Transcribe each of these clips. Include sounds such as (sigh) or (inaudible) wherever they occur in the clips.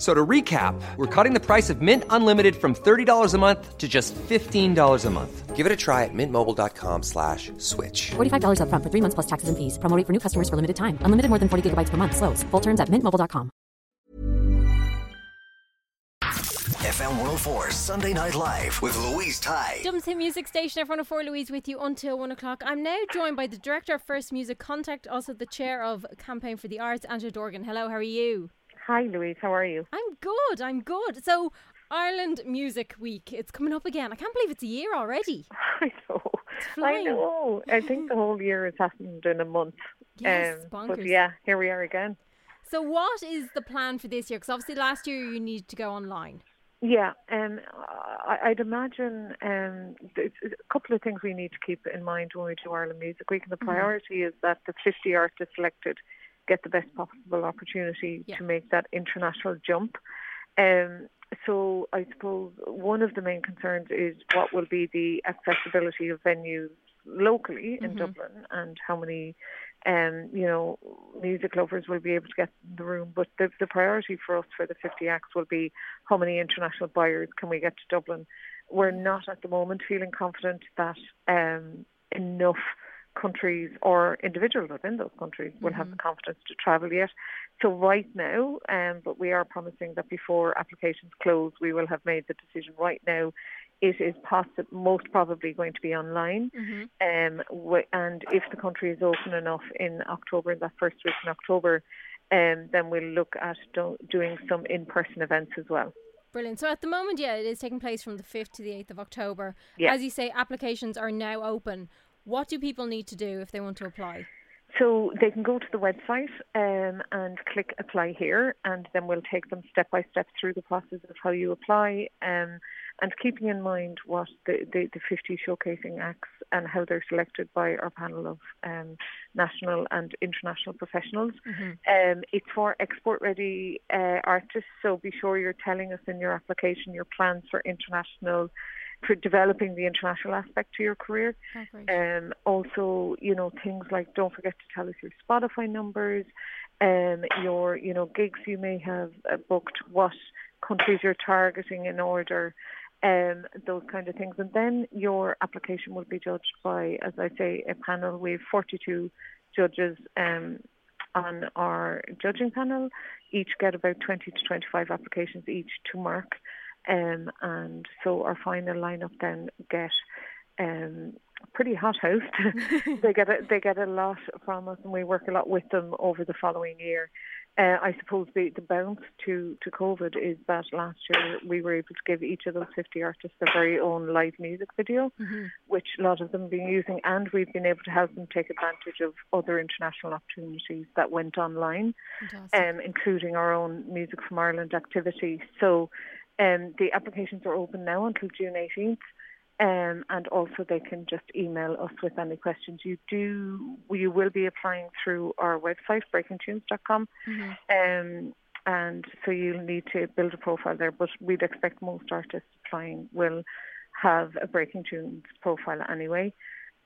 F- So to recap, we're cutting the price of Mint Unlimited from $30 a month to just $15 a month. Give it a try at mintmobile.com slash switch. $45 upfront for three months plus taxes and fees. Promo for new customers for limited time. Unlimited more than 40 gigabytes per month. Slows. Full terms at mintmobile.com. FM 104 Sunday Night Live with Louise Ty. Dublin's hit music station, everyone oh for Louise with you until one o'clock. I'm now joined by the director of First Music Contact, also the chair of Campaign for the Arts, Angela Dorgan. Hello, how are you? Hi, Louise. How are you? I'm good. I'm good. So Ireland Music Week, it's coming up again. I can't believe it's a year already. (laughs) I know. I know. I think the (laughs) whole year has happened in a month. Yes, but bonkers. yeah, here we are again. So what is the plan for this year? Because obviously last year you needed to go online. Yeah, um, I, I'd imagine um, a couple of things we need to keep in mind when we do Ireland Music Week, and the priority is that the 50 artists selected get the best possible opportunity Yeah. to make that international jump. Um, so I suppose one of the main concerns is what will be the accessibility of venues locally in Dublin and how many um, you know, music lovers will be able to get in the room. But the, the priority for us for the 50 acts will be how many international buyers can we get to Dublin. We're not at the moment feeling confident that um, enough countries or individuals within those countries will have the confidence to travel yet. So right now, um, but we are promising that before applications close, we will have made the decision right now. It is possi- most probably going to be online, um, w- and if the country is open enough in October, in that first week in October, um, then we'll look at do- doing some in-person events as well. Brilliant. So at the moment, yeah, it is taking place from the 5th to the 8th of October. Yeah. As you say, applications are now open. What do people need to do if they want to apply? So they can go to the website um, and click apply here, and then we'll take them step by step through the process of how you apply, um, and keeping in mind what the, the, the 50 showcasing acts and how they're selected by our panel of um, national and international professionals. Um, it's for export ready uh, artists, so be sure you're telling us in your application your plans for international. For developing the international aspect to your career, Oh, um, also, you know, things like don't forget to tell us your Spotify numbers, um, your, you know, gigs you may have uh, booked, what countries you're targeting in order, um, those kind of things. And then your application will be judged by, as I say, a panel. We have 42 judges um, on our judging panel. Each get about 20 to 25 applications each to mark. Um, and so our final lineup then get um, pretty hot house. (laughs) they get a, they get a lot from us, and we work a lot with them over the following year. Uh, I suppose the, the bounce to, to COVID is that last year we were able to give each of those 50 artists their very own live music video, which a lot of them have been using, and we've been able to help them take advantage of other international opportunities that went online um, including our own Music from Ireland activity. So um, the applications are open now until June 18th. Um, and also they can just email us with any questions. You do, you will be applying through our website, breakingtunes.com. Um, and so you'll need to build a profile there, but we'd expect most artists applying will have a Breaking Tunes profile anyway.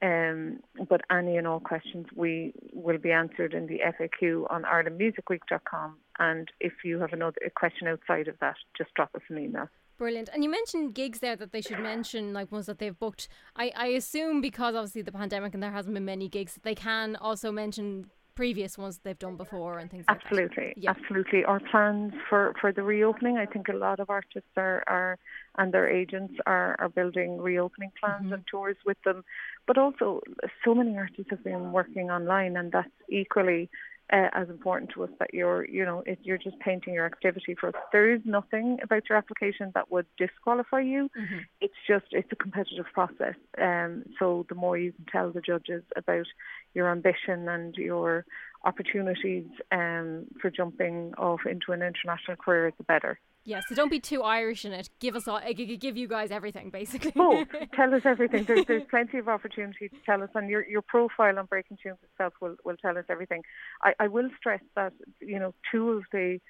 Um, but any and all questions we will be answered in the FAQ on IrelandMusicWeek.com. And if you have another question outside of that, just drop us an email. Brilliant. And you mentioned gigs there that they should mention, like ones that they've booked. I, I assume because obviously the pandemic and there hasn't been many gigs, they can also mention previous ones they've done before and things like that. Absolutely, Yeah. absolutely. Our plans for, for the reopening, I think a lot of artists are, are and their agents are, are building reopening plans mm-hmm. and tours with them. But also, so many artists have been working online, and that's equally uh, as important to us that you're, you know, it, you're just painting your activity for us. There is nothing about your application that would disqualify you. Mm-hmm. It's just it's a competitive process. Um, so the more you can tell the judges about your ambition and your opportunities um, for jumping off into an international career, the better. Yeah, so don't be too Irish in it. Give us all, give you guys everything, basically. Both. (laughs) tell us everything. There's, there's plenty of opportunity to tell us, and your your profile on Breaking Tunes itself will, will tell us everything. I, I will stress that you know two of the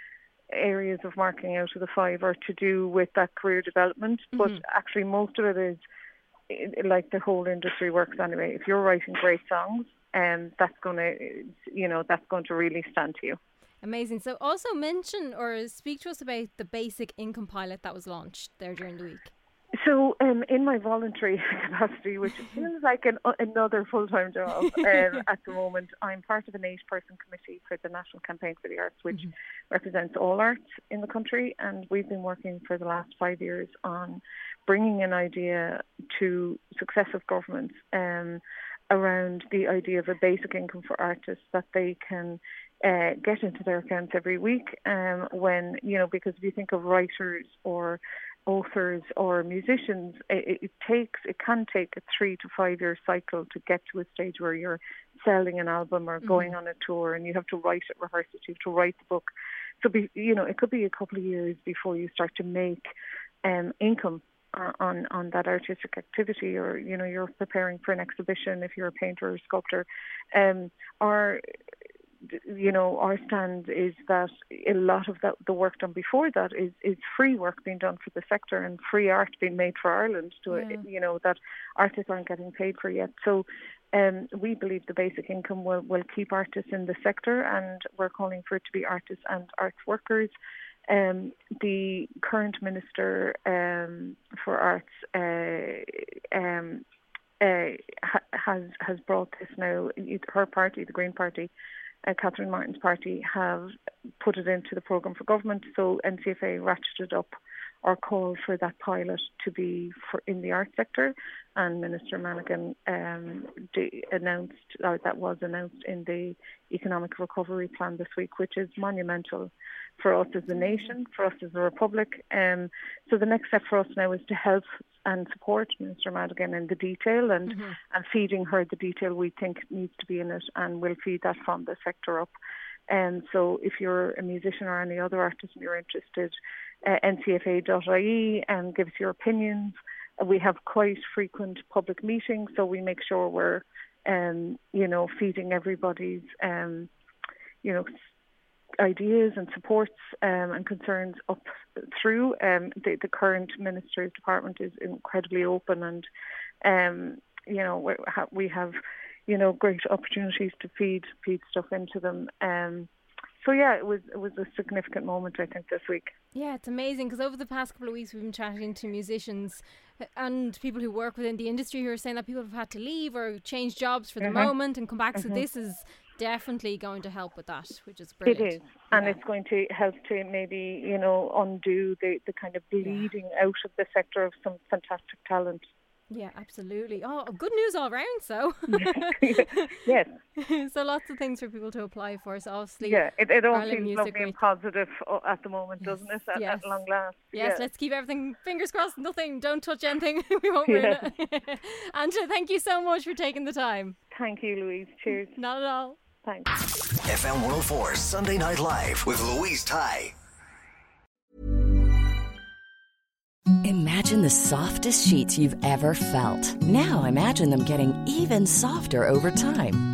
areas of marking out of the five are to do with that career development, but actually most of it is eh, like the whole industry works anyway. If you're writing great songs, um, that's going to you know that's going to really stand to you. Amazing. So also mention or speak to us about the basic income pilot that was launched there during the week. So, um, in my voluntary (laughs) capacity, which (laughs) feels like an, another full-time job (laughs) um, at the moment, I'm part of an eight-person committee for the National Campaign for the Arts, which represents all arts in the country, and we've been working for the last five years on bringing an idea to successive governments um, around the idea of a basic income for artists that they can uh, get into their accounts every week. Um, when you know, because if you think of writers or authors or musicians, it, it takes it can take a three to five year cycle to get to a stage where you're selling an album or going on a tour, and you have to write it, rehearse it, you have to write the book. So, be, you know, it could be a couple of years before you start to make um, income on on that artistic activity or you know you're preparing for an exhibition if you're a painter or sculptor um or you know our stand is that a lot of that the work done before that is is free work being done for the sector and free art being made for Ireland to Yeah. you know that artists aren't getting paid for yet so um, we believe the basic income will, will keep artists in the sector and we're calling for it to be artists and arts workers um, the current minister um, for arts uh, um, uh, ha- has has brought this now. Her party, the Green Party, uh, Catherine Martin's party, have put it into the programme for government. So NCFA ratcheted up our call for that pilot to be for in the art sector, and Minister Madigan um, announced that was announced in the economic recovery plan this week, which is monumental for us as a nation, for us as a republic. Um, so the next step for us now is to help and support Minister Madigan in the detail and, and feeding her the detail we think needs to be in it, and we'll feed that from the sector up. And so if you're a musician or any other artist and you're interested, uh, ncfa.ie and give us your opinions. Uh, We have quite frequent public meetings, so we make sure we're, um, you know, feeding everybody's, um, you know, ideas and supports um, and concerns up through. Um, the, the current minister's department is incredibly open, and um, you know we have you know great opportunities to feed feed stuff into them. Um, so yeah, it was it was a significant moment I think this week. Yeah, it's amazing because over the past couple of weeks we've been chatting to musicians uh, and people who work within the industry who are saying that people have had to leave or change jobs for the Mhm. moment and come back. So this is definitely going to help with that, which is brilliant. is, and Yeah. it's going to help to maybe you know undo the the kind of bleeding out of the sector of some fantastic talent. Yeah, absolutely. Oh, good news all round. So, (laughs) (laughs) yes, so lots of things for people to apply for. So obviously, yeah, it, it all Ireland seems lovely and positive uh, at the moment, doesn't it? At, yes. at long last. Yes, yeah. let's keep everything fingers crossed. Nothing. Don't touch anything. (laughs) we won't ruin it. Angela, thank you so much for taking the time. Thank you, Louise. Cheers. Not at all. Thanks. FM 104 Sunday Night Live with Louise Ty. Imagine the softest sheets you've ever felt. Now imagine them getting even softer over time.